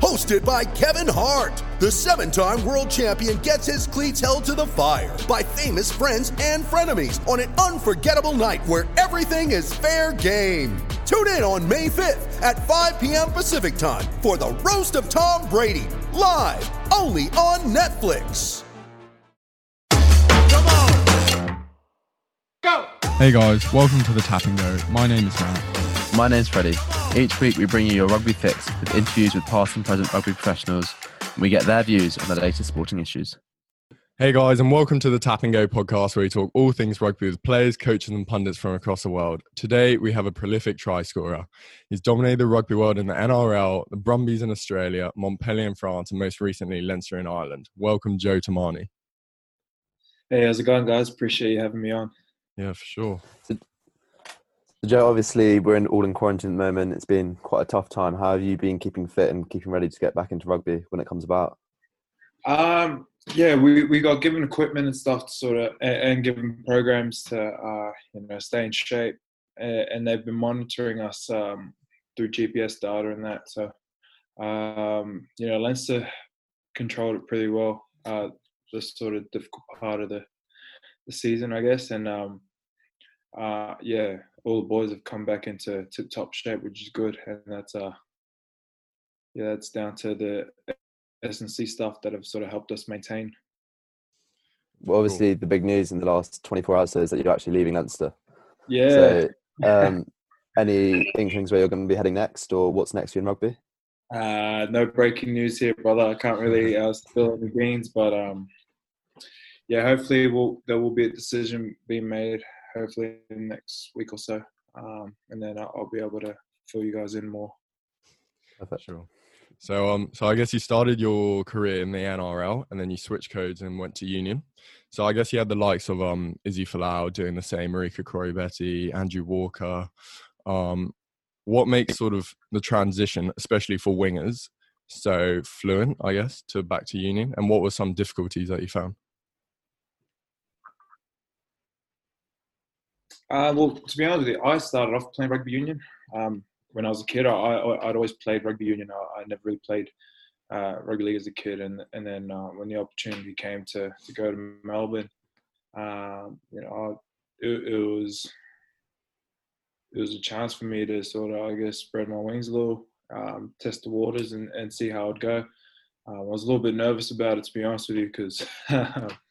Hosted by Kevin Hart, the seven time world champion gets his cleats held to the fire by famous friends and frenemies on an unforgettable night where everything is fair game. Tune in on May 5th at 5 p.m. Pacific time for the Roast of Tom Brady, live only on Netflix. Come on! Go! Hey guys, welcome to the Tap and Go. My name is Matt. My name's Freddie. Each week we bring you your rugby fix with interviews with past and present rugby professionals, and we get their views on the latest sporting issues. Hey guys, and welcome to the Tap and Go podcast where we talk all things rugby with players, coaches, and pundits from across the world. Today we have a prolific try scorer. He's dominated the rugby world in the NRL, the Brumbies in Australia, Montpellier in France, and most recently Leinster in Ireland. Welcome, Joe Tomane. Hey, how's it going, guys? Appreciate you having me on. Yeah, for sure. So, Joe, obviously we're in, all in quarantine at the moment. It's been quite a tough time. How have you been keeping fit and keeping ready to get back into rugby when it comes about? Um, yeah, we, we got given equipment and stuff to sort of and, given programs to uh, you know stay in shape, and, and they've been monitoring us um, through GPS data and that. So um, you know, Leinster controlled it pretty well. Uh, the sort of difficult part of the the season, I guess, and um, uh, yeah, all the boys have come back into tip top shape, which is good, and that's uh, yeah, that's down to the S and C stuff that have sort of helped us maintain. Well, obviously the big news in the last 24 hours is that you're actually leaving Leinster. Yeah. So, um, any inklings where you're going to be heading next, or what's next for you in rugby? Uh, no breaking news here, brother. I can't really uh, spill any beans, but um, yeah, hopefully we'll, there will be a decision being made. Hopefully in the next week or so, um, and then I'll, I'll be able to fill you guys in more. Perfect. Sure. So, um, so I guess you started your career in the NRL, and then you switched codes and went to Union. So I guess you had the likes of um, Izzy Folau doing the same, Marika Koroibete, Andrew Walker. Um, what makes sort of the transition, especially for wingers, so fluent, I guess, to back to Union? And what were some difficulties that you found? Uh, well, to be honest with you, I started off playing rugby union. Um, when I was a kid, I, I, would always played rugby union. I, I never really played uh, rugby league as a kid, and and then uh, when the opportunity came to to go to Melbourne, um, you know, I, it, it, was it was a chance for me to sort of, I guess, spread my wings a little, um, test the waters, and, and see how it'd go. Um, I was a little bit nervous about it, to be honest with you, because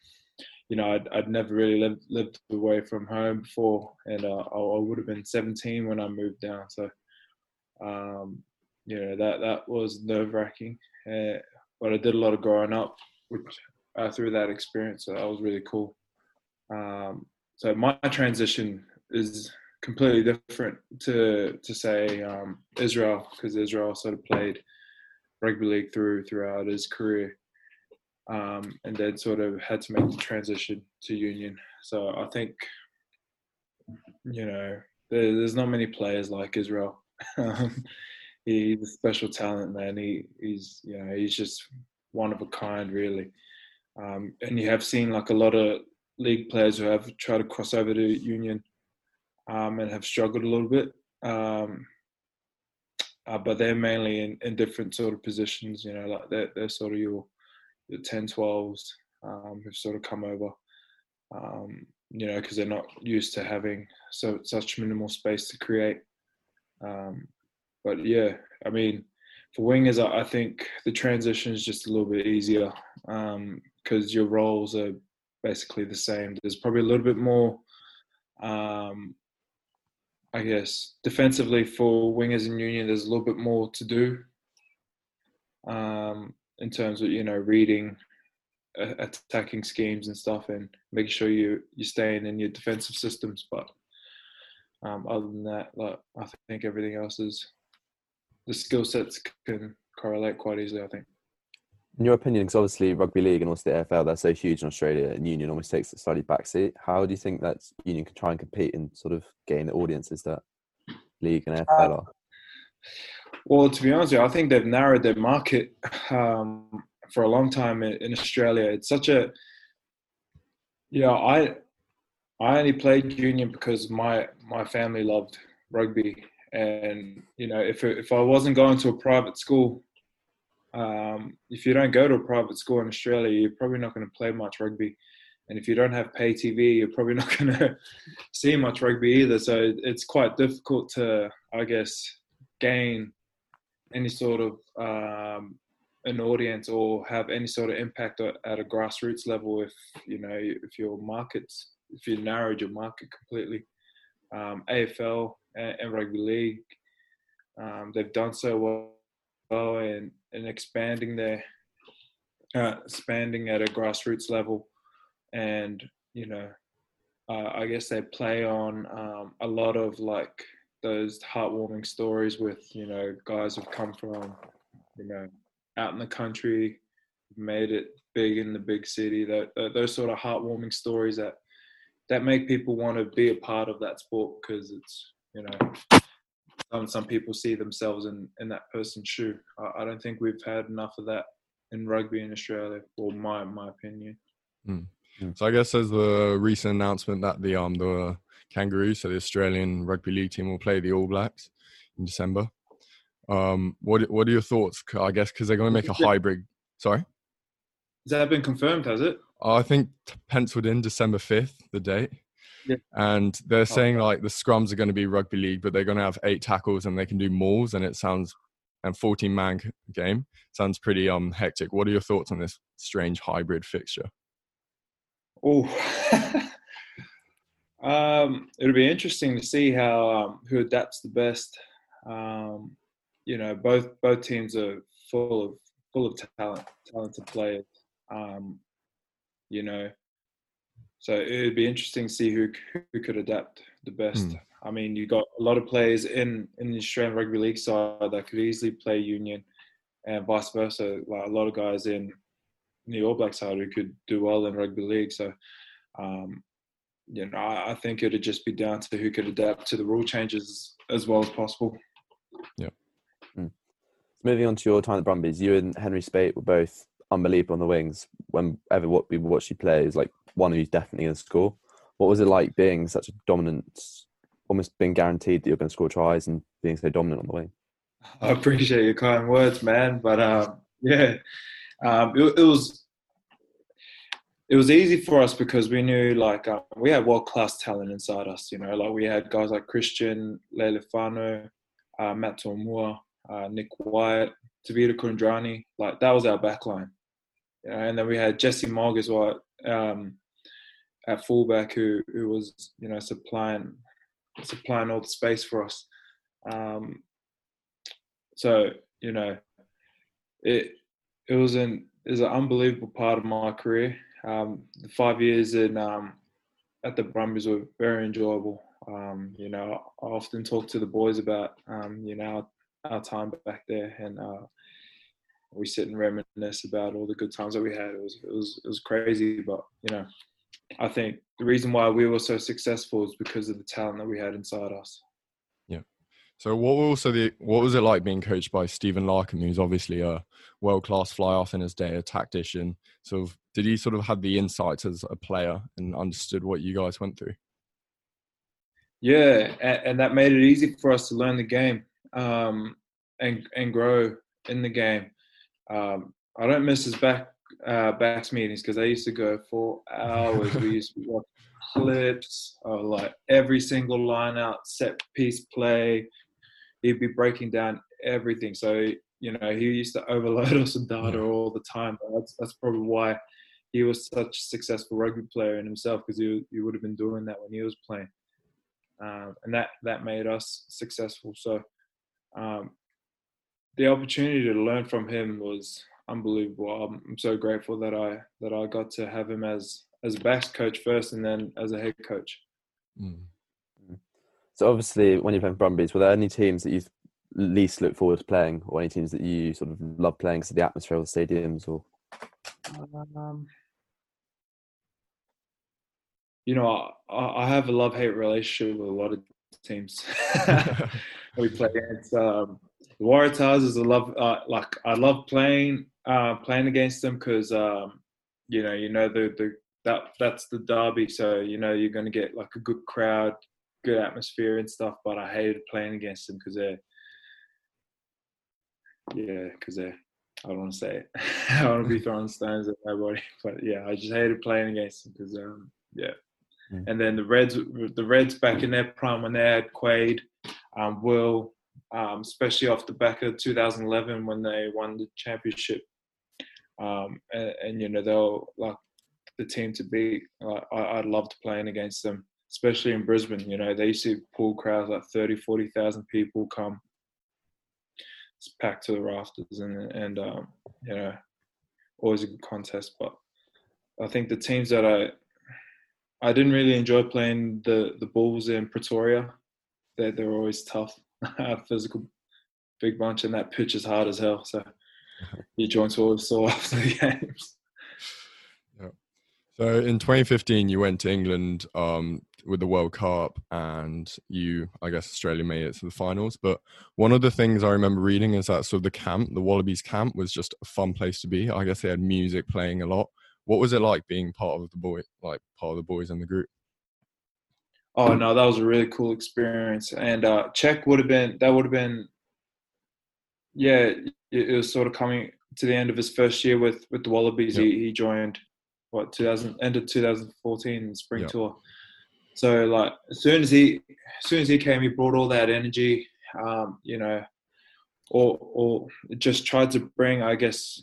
you know I'd, I'd never really lived, lived away from home before, and uh, I, would have been 17 when I moved down. So, um, you know that that was nerve wracking. Uh, but I did a lot of growing up, which uh, through that experience, so that was really cool. Um, so my transition is completely different to to say um, Israel because Israel sort of played rugby league through throughout his career, um, and then sort of had to make the transition to Union. So I think you know there, there's not many players like Israel. Um, he's a special talent, man. He he's you know he's just one of a kind, really. Um, and you have seen like a lot of league players who have tried to cross over to Union um, and have struggled a little bit. Um, uh, but they're mainly in, in different sort of positions, you know, like they're, they're sort of your, your 10 12s um, who've sort of come over. Um, you know, because they're not used to having so such minimal space to create. Um, but yeah, I mean, for wingers, I, I think the transition is just a little bit easier because um, your roles are basically the same. There's probably a little bit more, um, I guess, defensively for wingers in union. There's a little bit more to do um, in terms of you know reading attacking schemes and stuff and making sure you you're staying in your defensive systems. But um, other than that like i think everything else is the skill sets can correlate quite easily i think. In your opinion because obviously rugby league and also the afl they're so huge in australia and union almost takes a slightly backseat how do you think that union can try and compete and sort of gain the audiences that league and afl are well to be honest you, i think they've narrowed their market um, for a long time in, Australia. It's such a, you know, I I only played union because my my family loved rugby, and you know, if if I wasn't going to a private school, um, if you don't go to a private school in Australia, you're probably not going to play much rugby. And if you don't have pay TV, you're probably not going to see much rugby either. So it's quite difficult to, I guess, gain any sort of um, an audience or have any sort of impact at a grassroots level if you know if your markets if you narrowed your market completely. Um, AFL and, and, rugby league um, they've done so well, in, in expanding their uh, expanding at a grassroots level. And you know uh, I guess they play on um, a lot of like those heartwarming stories with you know guys who've come from you know out in the country, made it big in the big city. That, that those sort of heartwarming stories that that make people want to be a part of that sport because it's you know some some people see themselves in in that person's shoe. I, I don't think we've had enough of that in rugby in Australia, or my my opinion. Mm. So I guess there's the recent announcement that the um the Kangaroos, so the Australian rugby league team, will play the All Blacks in December. Um, what what are your thoughts? I guess because they're going to make a hybrid. Sorry, has that been confirmed? Has it? I think penciled in December fifth, the date. Yeah. And they're oh, saying like the scrums are going to be rugby league, but they're going to have eight tackles and they can do mauls, and it sounds and 14 man game sounds pretty um hectic. What are your thoughts on this strange hybrid fixture? Oh, um, it'll be interesting to see how um, who adapts the best. Um, you know, both both teams are full of full of talent, talented players. Um, you know, so it'd be interesting to see who who could adapt the best. Mm. I mean, you got a lot of players in in the Australian rugby league side that could easily play union, and vice versa. Like a lot of guys in the All Black side who could do well in rugby league. So, um, you know, I, I think it'd just be down to who could adapt to the rule changes as well as possible. Yeah. Moving on to your time at Brumbies, you and Henry Speight were both unbelievable on the wings. Whenever what we watched you play is like one of you's definitely going to score. What was it like being such a dominant, almost being guaranteed that you're going to score tries and being so dominant on the wing? I appreciate your kind words, man. But um, yeah, um, it, it, was it was easy for us because we knew like uh, we had world class talent inside us. You know, like we had guys like Christian Leali'ifano, uh, Matt To'omua, uh, Nick White, Tevita Kuridrani. Like that was our backline. You know, and then we had Jesse Mogg as well um, at fullback, who who was you know supplying supplying all the space for us. Um, so you know, it it was an is an unbelievable part of my career. Um, the five years in um, at the Brumbies were very enjoyable. Um, you know, I often talk to the boys about um, you know our time back there, and uh, we sit and reminisce about all the good times that we had. It was it was it was crazy, but you know, I think the reason why we were so successful is because of the talent that we had inside us. So what also the what was it like being coached by Stephen Larkham, who's obviously a world class fly-half in his day, a tactician. So did he sort of have the insights as a player and understood what you guys went through? Yeah, and, and that made it easy for us to learn the game um, and and grow in the game. Um, I don't miss his back uh, backs meetings because I used to go for hours. we used to watch clips of like every single line out, set piece play. He'd be breaking down everything. So you know, he used to overload us with data all the time. That's that's probably why he was such a successful rugby player in himself because he he would have been doing that when he was playing, um, and that that made us successful. So. Um, the opportunity to learn from him was unbelievable. I'm, I'm so grateful that I that I got to have him as as a backs coach first, and then as a head coach. Mm. So obviously, when you're playing Brumbies, were there any teams that you least look forward to playing, or any teams that you sort of love playing because of the atmosphere of the stadiums, or? Um, you know, I, I have a love hate relationship with a lot of teams we play against. Um, the Waratahs is a love. Uh, like I love playing uh, playing against them because um, you know you know the the that that's the derby, so you know you're going to get like a good crowd, good atmosphere and stuff. But I hated playing against them because they're yeah, because they're I don't want to say it. I don't want to be throwing stones at nobody, but yeah, I just hated playing against them because um, yeah. Mm. And then the Reds, the Reds back in their prime when they had Quade, um, Will, um, especially off the back of 2011 when they won the championship. Um, and, and, you know they'll like the team to beat. Uh, I, I loved playing against them, especially in Brisbane. You know they used to pull crowds like 30, 40,000 people come. It's packed to the rafters, and and um, you know always a good contest. But I think the teams that I I didn't really enjoy playing the the Bulls in Pretoria. They they're always tough. physical big bunch, and that pitch is hard as hell. So your joints always sore after the games. Yeah. So in 2015, you went to England um, with the World Cup, and you, I guess, Australia made it to the finals. But one of the things I remember reading is that sort of the camp, the Wallabies camp, was just a fun place to be. I guess they had music playing a lot. What was it like being part of the boy, like part of the boys in the group? Oh no, that was a really cool experience. And uh, Czech would have been that would have been, yeah, it, it, was sort of coming to the end of his first year with with the Wallabies. Yep. He, he joined what 2000 ended 2014 spring yep. tour. So like as soon as he as soon as he came, he brought all that energy. Um, you know, or or just tried to bring, I guess,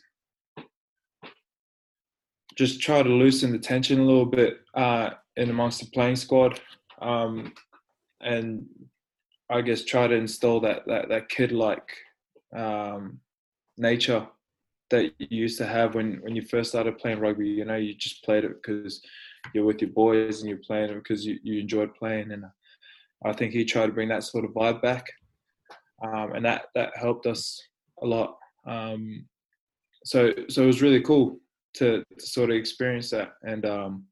just try to loosen the tension a little bit uh, in amongst the playing squad um, and I guess try to instill that that that kid like um, nature that you used to have when when you first started playing rugby. You know, you just played it because you're with your boys and you're playing because you, you enjoyed playing. And I think he tried to bring that sort of vibe back, um, and that that helped us a lot. Um, so so it was really cool to, to sort of experience that and um,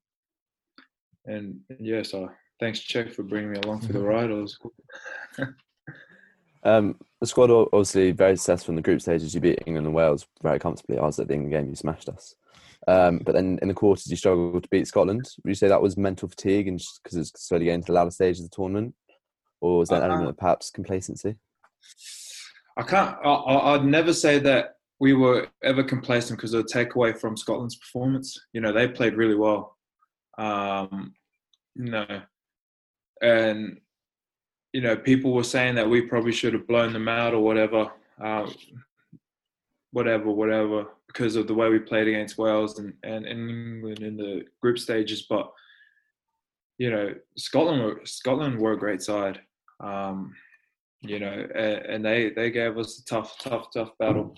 and, and yeah, so thanks, Czech, for bringing me along for the ride. It was cool. um, the squad obviously very successful in the group stages. You beat England and Wales very comfortably. I was at the England game. You smashed us. Um, but then in the quarters, you struggled to beat Scotland. Would you say that was mental fatigue and because it's slowly getting to the latter stages of the tournament, or was that uh, element of perhaps complacency? I can't. I, would never say that we were ever complacent because of the takeaway from Scotland's performance. You know, they played really well. Um, you know, and you know people were saying that we probably should have blown them out or whatever um, whatever whatever because of the way we played against wales and, and, and england in the group stages but you know scotland were scotland were a great side um, you know and, and, they they gave us a tough tough tough battle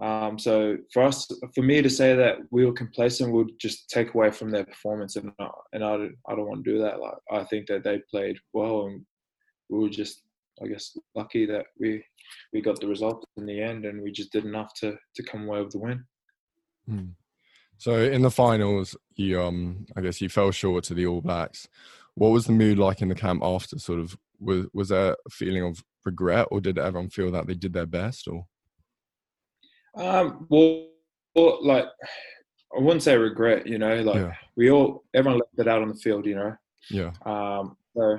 um, so for us, for me to say that we were complacent would just take away from their performance, and I, and I, I don't want to do that. Like I think that they played well, and we were just, I guess, lucky that we we got the result in the end, and we just did enough to to come away with the win. Hmm. So in the finals, you um, I guess you fell short to the All Blacks. What was the mood like in the camp after? Sort of was was there a feeling of regret, or did everyone feel that they did their best, or? Um, well, well, like I wouldn't say regret. You know, like yeah. we all, everyone left it out on the field. You know. Yeah. Um. So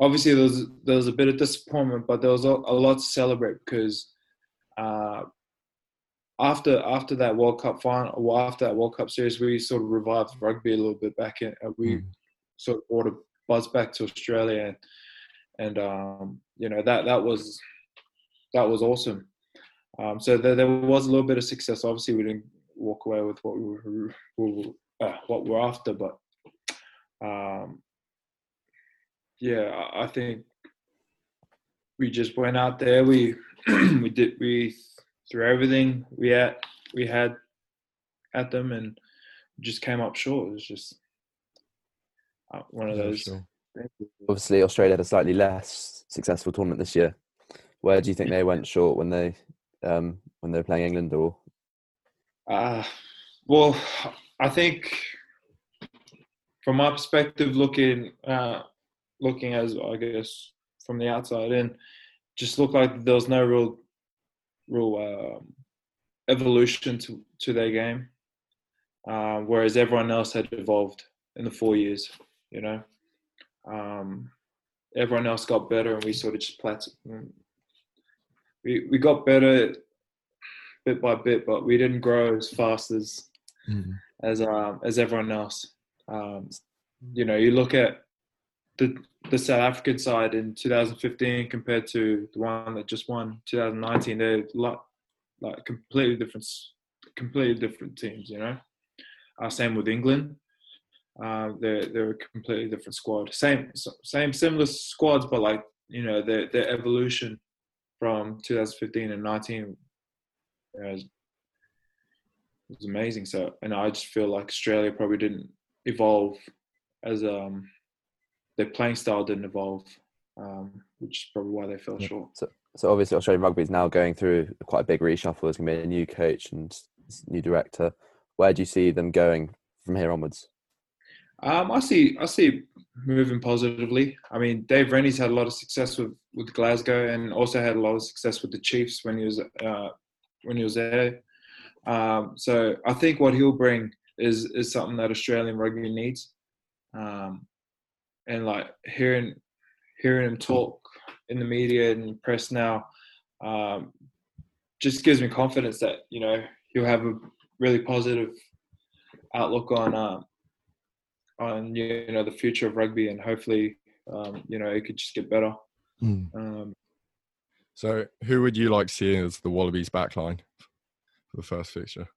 obviously there was there was a bit of disappointment, but there was a, a lot to celebrate because, uh, after after that World Cup final, well, after that World Cup series, we sort of revived rugby a little bit back in. Uh, we Mm. sort of brought a buzz back to Australia, and, and um, you know that that was that was awesome. Um, so there, there was a little bit of success. Obviously, we didn't walk away with what we were, we were uh, what we're after, but um, yeah, I- I think we just went out there. We we did we threw everything we had we had at them and just came up short. It was just uh, one of those. sure. Obviously, Australia had a slightly less successful tournament this year. Where do you think they went short when they um, when they were playing England? Or Uh, well, I think from my perspective, looking uh, looking as I guess from the outside in, just looked like there was no real real um, evolution to to their game, uh, whereas everyone else had evolved in the four years. You know, um, everyone else got better, and we sort of just plateaued. We we got better bit by bit, but we didn't grow as fast as Mm. as um, as everyone else. Um, you know, you look at the the South African side in 2015 compared to the one that just won 2019. They're like like completely different, completely different teams. You know, uh, same with England. Uh, they're they're a completely different squad. Same same similar squads, but like you know their their evolution from 2015 and 19 you know, is- was amazing. So, and I just feel like Australia probably didn't evolve as um their playing style didn't evolve, um, which is probably why they fell Yeah. short. so, so obviously, Australian rugby is now going through quite a big reshuffle. There's going to be a new coach and new director. Where do you see them going from here onwards? Um, I see, I see moving positively. I mean, Dave Rennie's had a lot of success with, with Glasgow, and also had a lot of success with the Chiefs when he was uh, when he was there. Um, so I think what he'll bring is is something that Australian rugby needs. Um, and like hearing hearing him talk in the media and press now, um, just gives me confidence that you know he'll have a really positive outlook on um, on you know the future of rugby and hopefully um, you know it could just get better. Mm. Um, So, who would you like seeing as the Wallabies backline for the first fixture?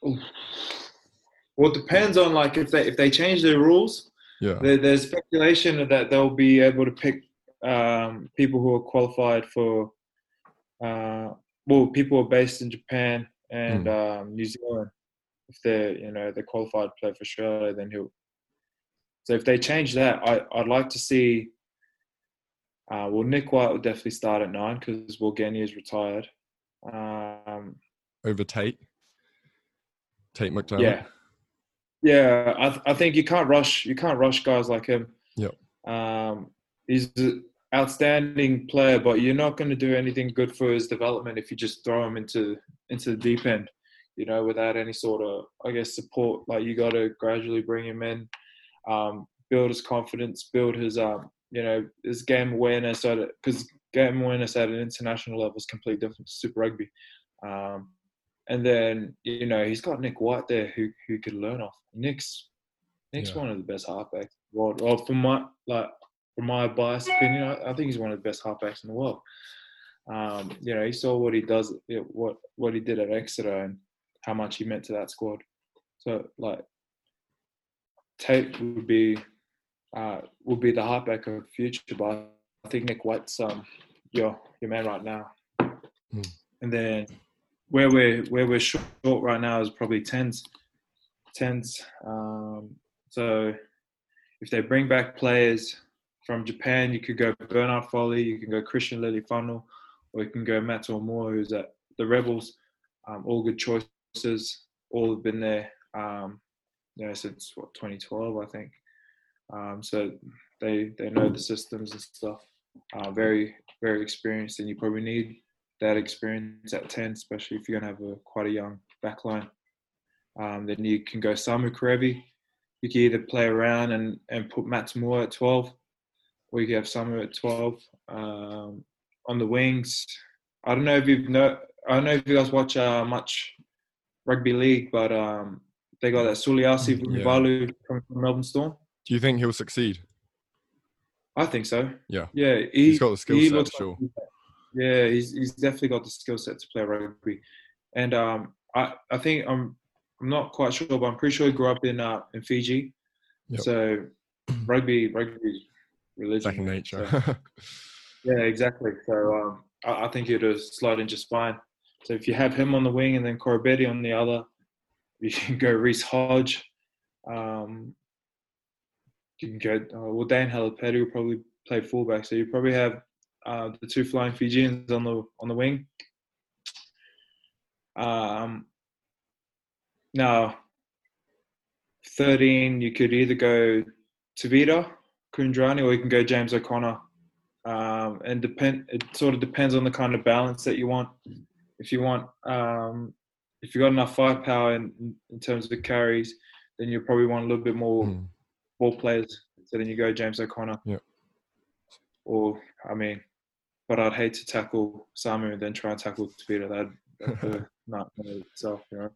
well, it depends on like if they if they change their rules. Yeah. There, there's speculation that they'll be able to pick um, people who are qualified for, uh, well, people are based in Japan and um, New Zealand. If they're, you know, they're qualified to play for Australia, then he'll. So if they change that, I, I'd like to see. Uh, well, Nick White will definitely start at nine because Will Genia is retired. Um, Over Tate? Tate McDermott? yeah, yeah. I, th- I think you can't rush. You can't rush guys like him. Yeah. Um, he's an outstanding player, but you're not going to do anything good for his development if you just throw him into into the deep end. You know, without any sort of, I guess, support. Like you got to gradually bring him in, um, build his confidence, build his, um, you know, his game awareness. So because game awareness at an international level is completely different to Super Rugby. Um, and then you know he's got Nick White there who who could learn off. Nick's Nick's Yeah. one of the best halfbacks. in the world. Well, from my like from my biased opinion, I, I think he's one of the best halfbacks in the world. Um, you know, he saw what he does, what what he did at Exeter, and how much he meant to that squad. So like, Tate would be uh, would be the halfback of the future, but I think Nick White's um your your man right now. Hmm. And then where we're where we're short right now is probably tens, tens. Um, so if they bring back players from Japan, you could go Bernard Foley, you can go Christian Leali'ifano, or you can go Matt To'omua, who's at the Rebels. Um, all good choices. All have been there, um, you know, since what 2012, I think. Um, so they they know the systems and stuff. Uh, very very experienced, and you probably need that experience at 10, especially if you're going to have a quite a young backline. Um, then you can go Samu Kerevi. You can either play around and, and put Matt To'omua at 12, or you can have Samu at 12. Um, on the wings, I don't know if you've know, I don't know if you guys watch uh, much rugby league, but um, they got that Suliasi Mm, Yeah. From Melbourne Storm. Do you think he'll succeed? I think so. Yeah. Yeah, he, He's got the skill set, sure. like- yeah, he's he's definitely got the skill set to play rugby, and um, I I think I'm I'm not quite sure, but I'm pretty sure he grew up in uh in Fiji, Yep. so rugby rugby religion. Second nature. So- yeah, exactly. So um, I, I think he'd have slide in just fine. So if you have him on the wing and then Koroibete on the other, you can go Reece Hodge. Um, you can go uh, well. Dane Haylett-Petty will probably play fullback, so you probably have uh, the two flying Fijians on the on the wing. Um, now, thirteen, you could either go Tevita, Kuridrani, or you can go James O'Connor. Um, and depend. It sort of depends on the kind of balance that you want. If you want, um, if you've got enough firepower in, in terms of the carries, then you probably want a little bit more Hmm. ball players. So then you go James O'Connor. Yeah. Or I mean, but I'd hate to tackle Samu and then try and tackle Tevita. That'd, that'd not itself, you know.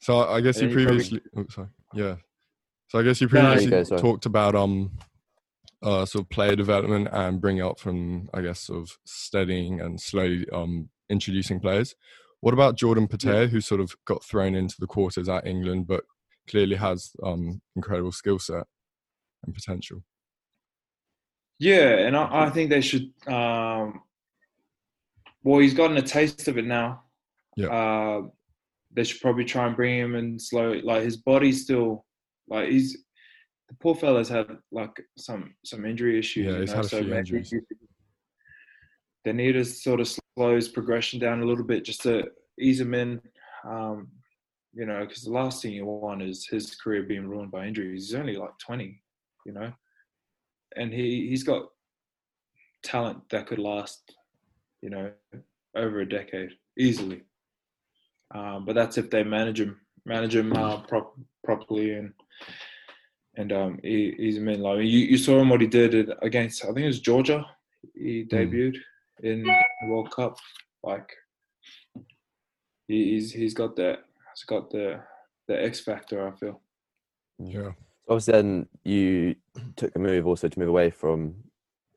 So I guess you And you probably- previously, oh, sorry, yeah. So I guess you No, no, you previously go, talked about um, uh, sort of player development and bringing up from I guess sort of studying and slowly um introducing players. What about Jordan Petaia, who sort of got thrown into the quarters at England, but clearly has um incredible skill set and potential? Yeah, and I, I think they should. Um, well, he's gotten a taste of it now. Yeah. Uh, they should probably try and bring him in slow. Like his body's still like he's the poor fella's had like some some injury issues. Yeah, he's know, had a so few maybe injuries. They need to sort of slow his progression down a little bit just to ease him in. Um, you know, because the last thing you want is his career being ruined by injuries. He's only like twenty. You know, and he he's got talent that could last, you know, over a decade easily. Um, but that's if they manage him, manage him uh, prop- properly, and and um, he, he's a man. Like you, you saw him what he did against. I think it was Georgia. He debuted in the World Cup. Like he, he's he's got that. He's got the the X factor. I feel. Yeah. Obviously, then you took a move also to move away from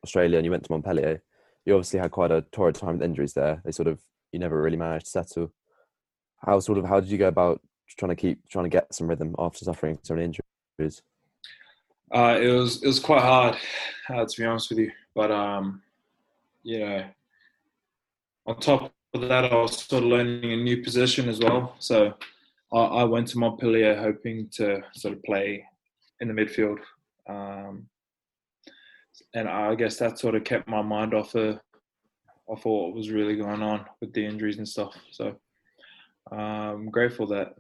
Australia and you went to Montpellier. You obviously had quite a torrid time with injuries there. They sort of you never really managed to settle. How sort of how did you go about trying to keep trying to get some rhythm after suffering so many injuries? Uh, it was it was quite hard, uh, to be honest with you. But um, you know, on top of that, I was sort of learning a new position as well. So I, I went to Montpellier hoping to sort of play in the midfield, um, and I guess that sort of kept my mind off of off of what was really going on with the injuries and stuff. So I'm grateful that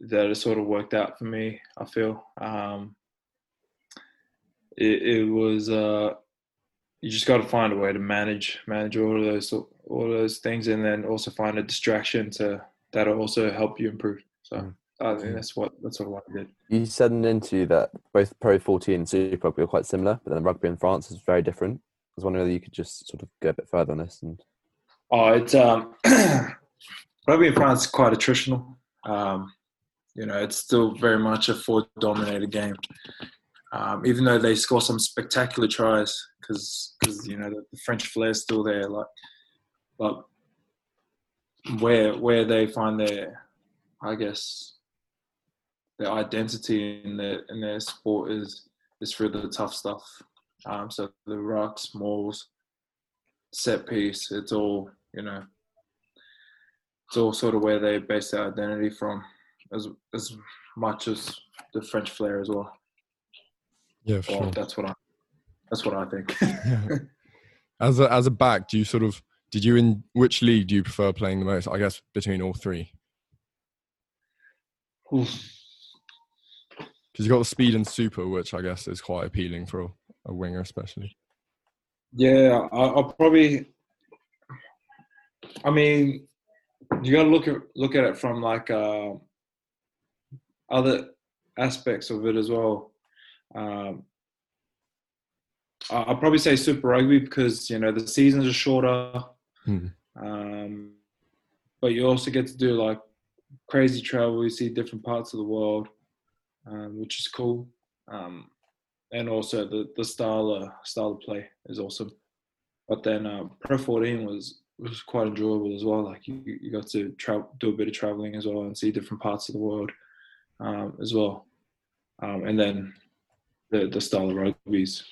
that it sort of worked out for me. I feel. Um, it, it was uh, you just got to find a way to manage manage all of those all of those things, and then also find a distraction to that'll also help you improve. So I think that's what that's what I did. You said in an interview that both Pro 14 and Super Rugby are quite similar, but then rugby in France is very different. I was wondering whether you could just sort of go a bit further on this. And Oh, it's um, rugby in France is quite attritional. Um, you know, it's still very much a forward-dominated game. Um, even though they score some spectacular tries, because you know the, the French flair is still there. Like, but where where they find their, I guess, their identity in their in their sport is is through the tough stuff. Um, so the rucks, mauls, set piece, it's all you know. It's all sort of where they base their identity from, as as much as the French flair as well. Yeah, for Well, sure. that's what I that's what I think. As a as a back, do you sort of did you in which league do you prefer playing the most? I guess between all three, Oof. Because you got the speed and super, which I guess is quite appealing for a, a winger, especially. Yeah, I, I'll probably. I mean, you got to look at look at it from like uh, other aspects of it as well. Um, I'll probably say Super Rugby because you know the seasons are shorter. Hmm. Um, but you also get to do like crazy travel. You see different parts of the world, um, which is cool. Um, and also the the style of, style of play is awesome. But then uh, Pro 14 was was quite enjoyable as well. Like you, you got to do a bit of traveling as well, and see different parts of the world um, as well. Um, and then the the style of rugby's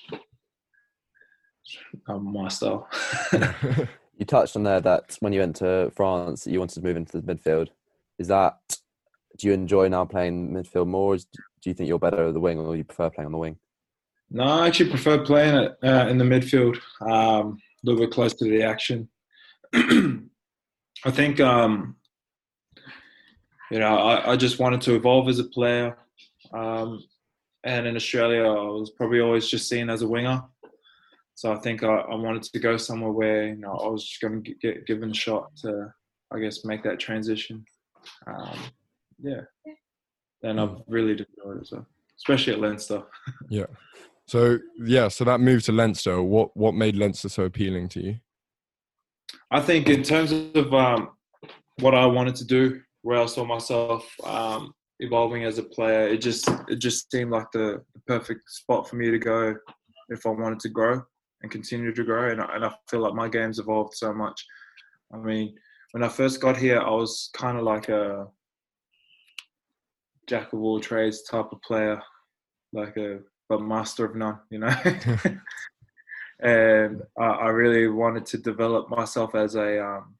my style. you touched on there that when you went to France, you wanted to move into the midfield. Is that do you enjoy now playing midfield more? do you think you're better at the wing, or you prefer playing on the wing? No, I actually prefer playing it uh, in the midfield, um, a little bit closer to the action. I think, um, you know, I, I, just wanted to evolve as a player. Um, and in Australia, I was probably always just seen as a winger. So I think I, I wanted to go somewhere where you know I was just going to get given a shot to, I guess, make that transition. Um, yeah, and I've really enjoyed it, so especially at Leinster. yeah. So yeah, so that move to Leinster, what what made Leinster so appealing to you? I think in terms of um, what I wanted to do, where I saw myself um, evolving as a player, it just it just seemed like the, the, perfect spot for me to go if I wanted to grow and continue to grow. And I, and I feel like my game's evolved so much. I mean, when I first got here, I was kind of like a jack of all trades type of player, like a but master of none, you know. and I, I, really wanted to develop myself as a um,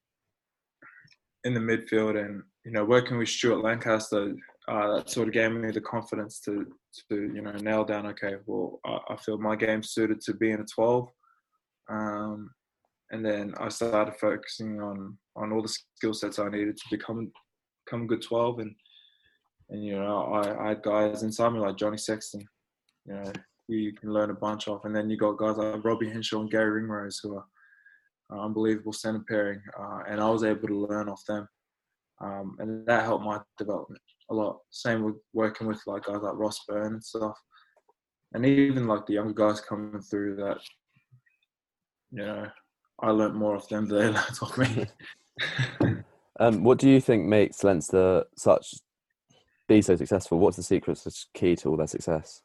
in the midfield, and you know, working with Stuart Lancaster, uh, that sort of gave me the confidence to to you know nail down. Okay, well, I, I feel my game suited to being a twelve. Um, and then I started focusing on on all the skill sets I needed to become become a good twelve, and and you know I, I had guys inside me like Johnny Sexton, you know, who you can learn a bunch of. And then you got guys like Robbie Henshaw and Garry Ringrose who are uh, unbelievable centre pairing, uh, and I was able to learn off them, um, and that helped my development a lot. Same with working with like guys like Ross Byrne and stuff, and even like the younger guys coming through that, you know, I learned more off them than they learned off me. um, what do you think makes Leinster such be so successful? What's the secret, key to all their success?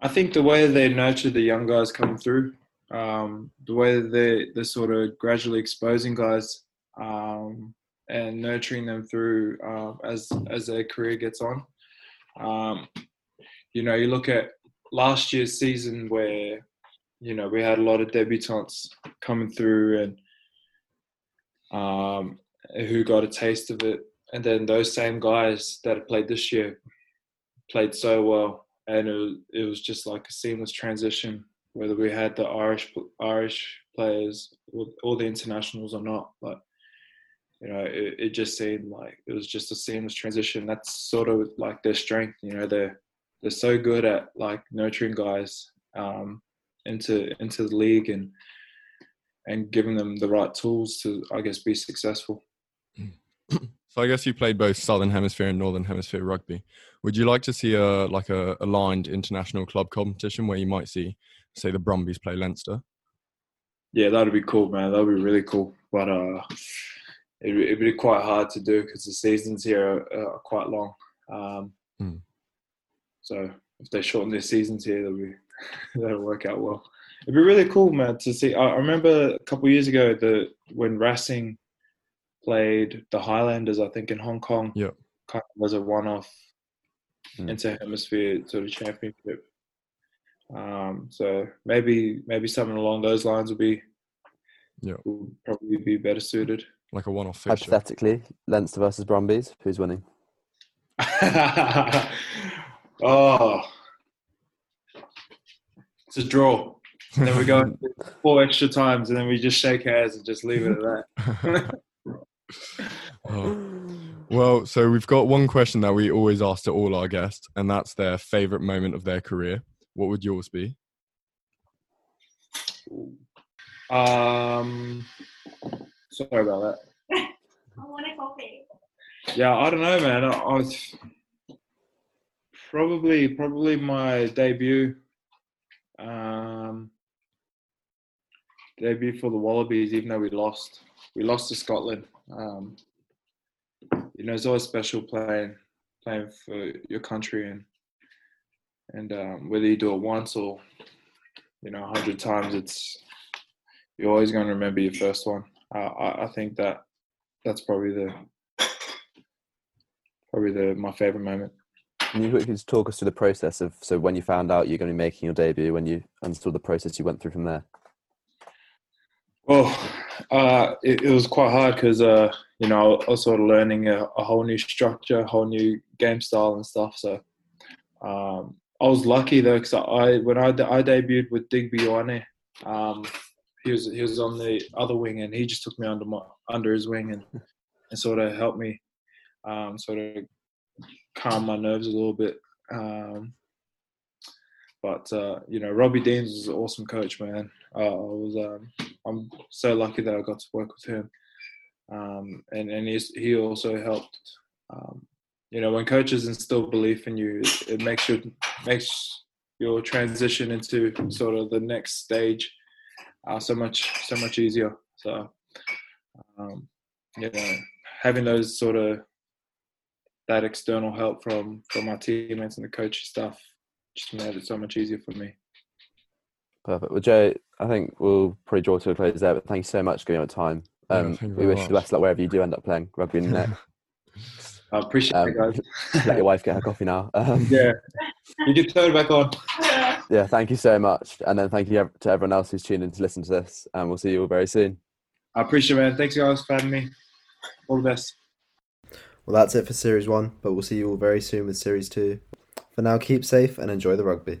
I think the way they nurture the young guys coming through, um, the way they they're sort of gradually exposing guys um, and nurturing them through uh, as as their career gets on. Um, you know, you look at last year's season where you know we had a lot of debutants coming through and um, who got a taste of it, and then those same guys that played this year played so well. And it was, just like a seamless transition whether we had the Irish Irish players or the internationals or not. But you know it, it just seemed like it was just a seamless transition. That's sort of like their strength you know they're they're so good at like nurturing guys um, into into the league and and giving them the right tools to I guess be successful. So I guess you played both Southern Hemisphere and Northern Hemisphere rugby. Would you like to see a like a aligned international club competition where you might see, say, the Brumbies play Leinster? Yeah, that'd be cool, man. That'd be really cool. But uh, it, it'd be quite hard to do because the seasons here are, are quite long. Um, mm. So if they shorten their seasons here, that'll be that'll work out well. It'd be really cool, man, to see. I remember a couple years ago the when Racing played the Highlanders, I think, in Hong Kong. Yeah. Kind of was a one off mm. inter hemisphere sort of championship. Um, so maybe maybe something along those lines would be yeah would probably be better suited. Like a one off Hypothetically, Leinster versus Brumbies, who's winning? oh it's a draw. And then we go four extra times and then we just shake hands and just leave it at that. oh. Well, so we've got one question that we always ask to all our guests, and that's their favorite moment of their career. What would yours be? Um, sorry about that. I want a coffee. Yeah, I don't know, man. I, I was probably probably my debut. Um, debut for the Wallabies, even though we lost. We lost to Scotland um, you know, it's always special playing playing for your country and and um, whether you do it once or you know a hundred times, it's you're always going to remember your first one. Uh, I, I think that that's probably the probably the my favorite moment. Can you quickly just talk us through the process of so when you found out you're going to be making your debut, when you and understood the process you went through from there? Well, uh, it, it, was quite hard because uh, you know I was sort of learning a, a, whole new structure, a whole new game style and stuff. So um, I was lucky though because I when I, I debuted with Digby Ioane, um, he was he was on the other wing and he just took me under my under his wing and, and sort of helped me um, sort of calm my nerves a little bit. Um, but uh, you know, Robbie Deans was an awesome coach, man. Uh, I was um, I'm so lucky that I got to work with him, um, and and he's, he also helped. Um, you know, when coaches instill belief in you, it, makes you makes your transition into sort of the next stage uh, so much so much easier. So, um, you know, having those sort of that external help from from my teammates and the coaching staff just made it so much easier for me. Perfect. Well, Joe, I think we'll probably draw to a close there. But thank you so much for giving up time. Um, yeah, we wish much. you the best luck wherever you do end up playing rugby in the net. I appreciate um, it, guys. let your wife get her coffee now. Um, yeah, you can turn it back on. Yeah, thank you so much, and then thank you to everyone else who's tuned in to listen to this, and we'll see you all very soon. I appreciate it, man. Thanks, guys, for having me. All the best. Well, that's it for Series 1, but we'll see you all very soon with Series 2. For now, keep safe and enjoy the rugby.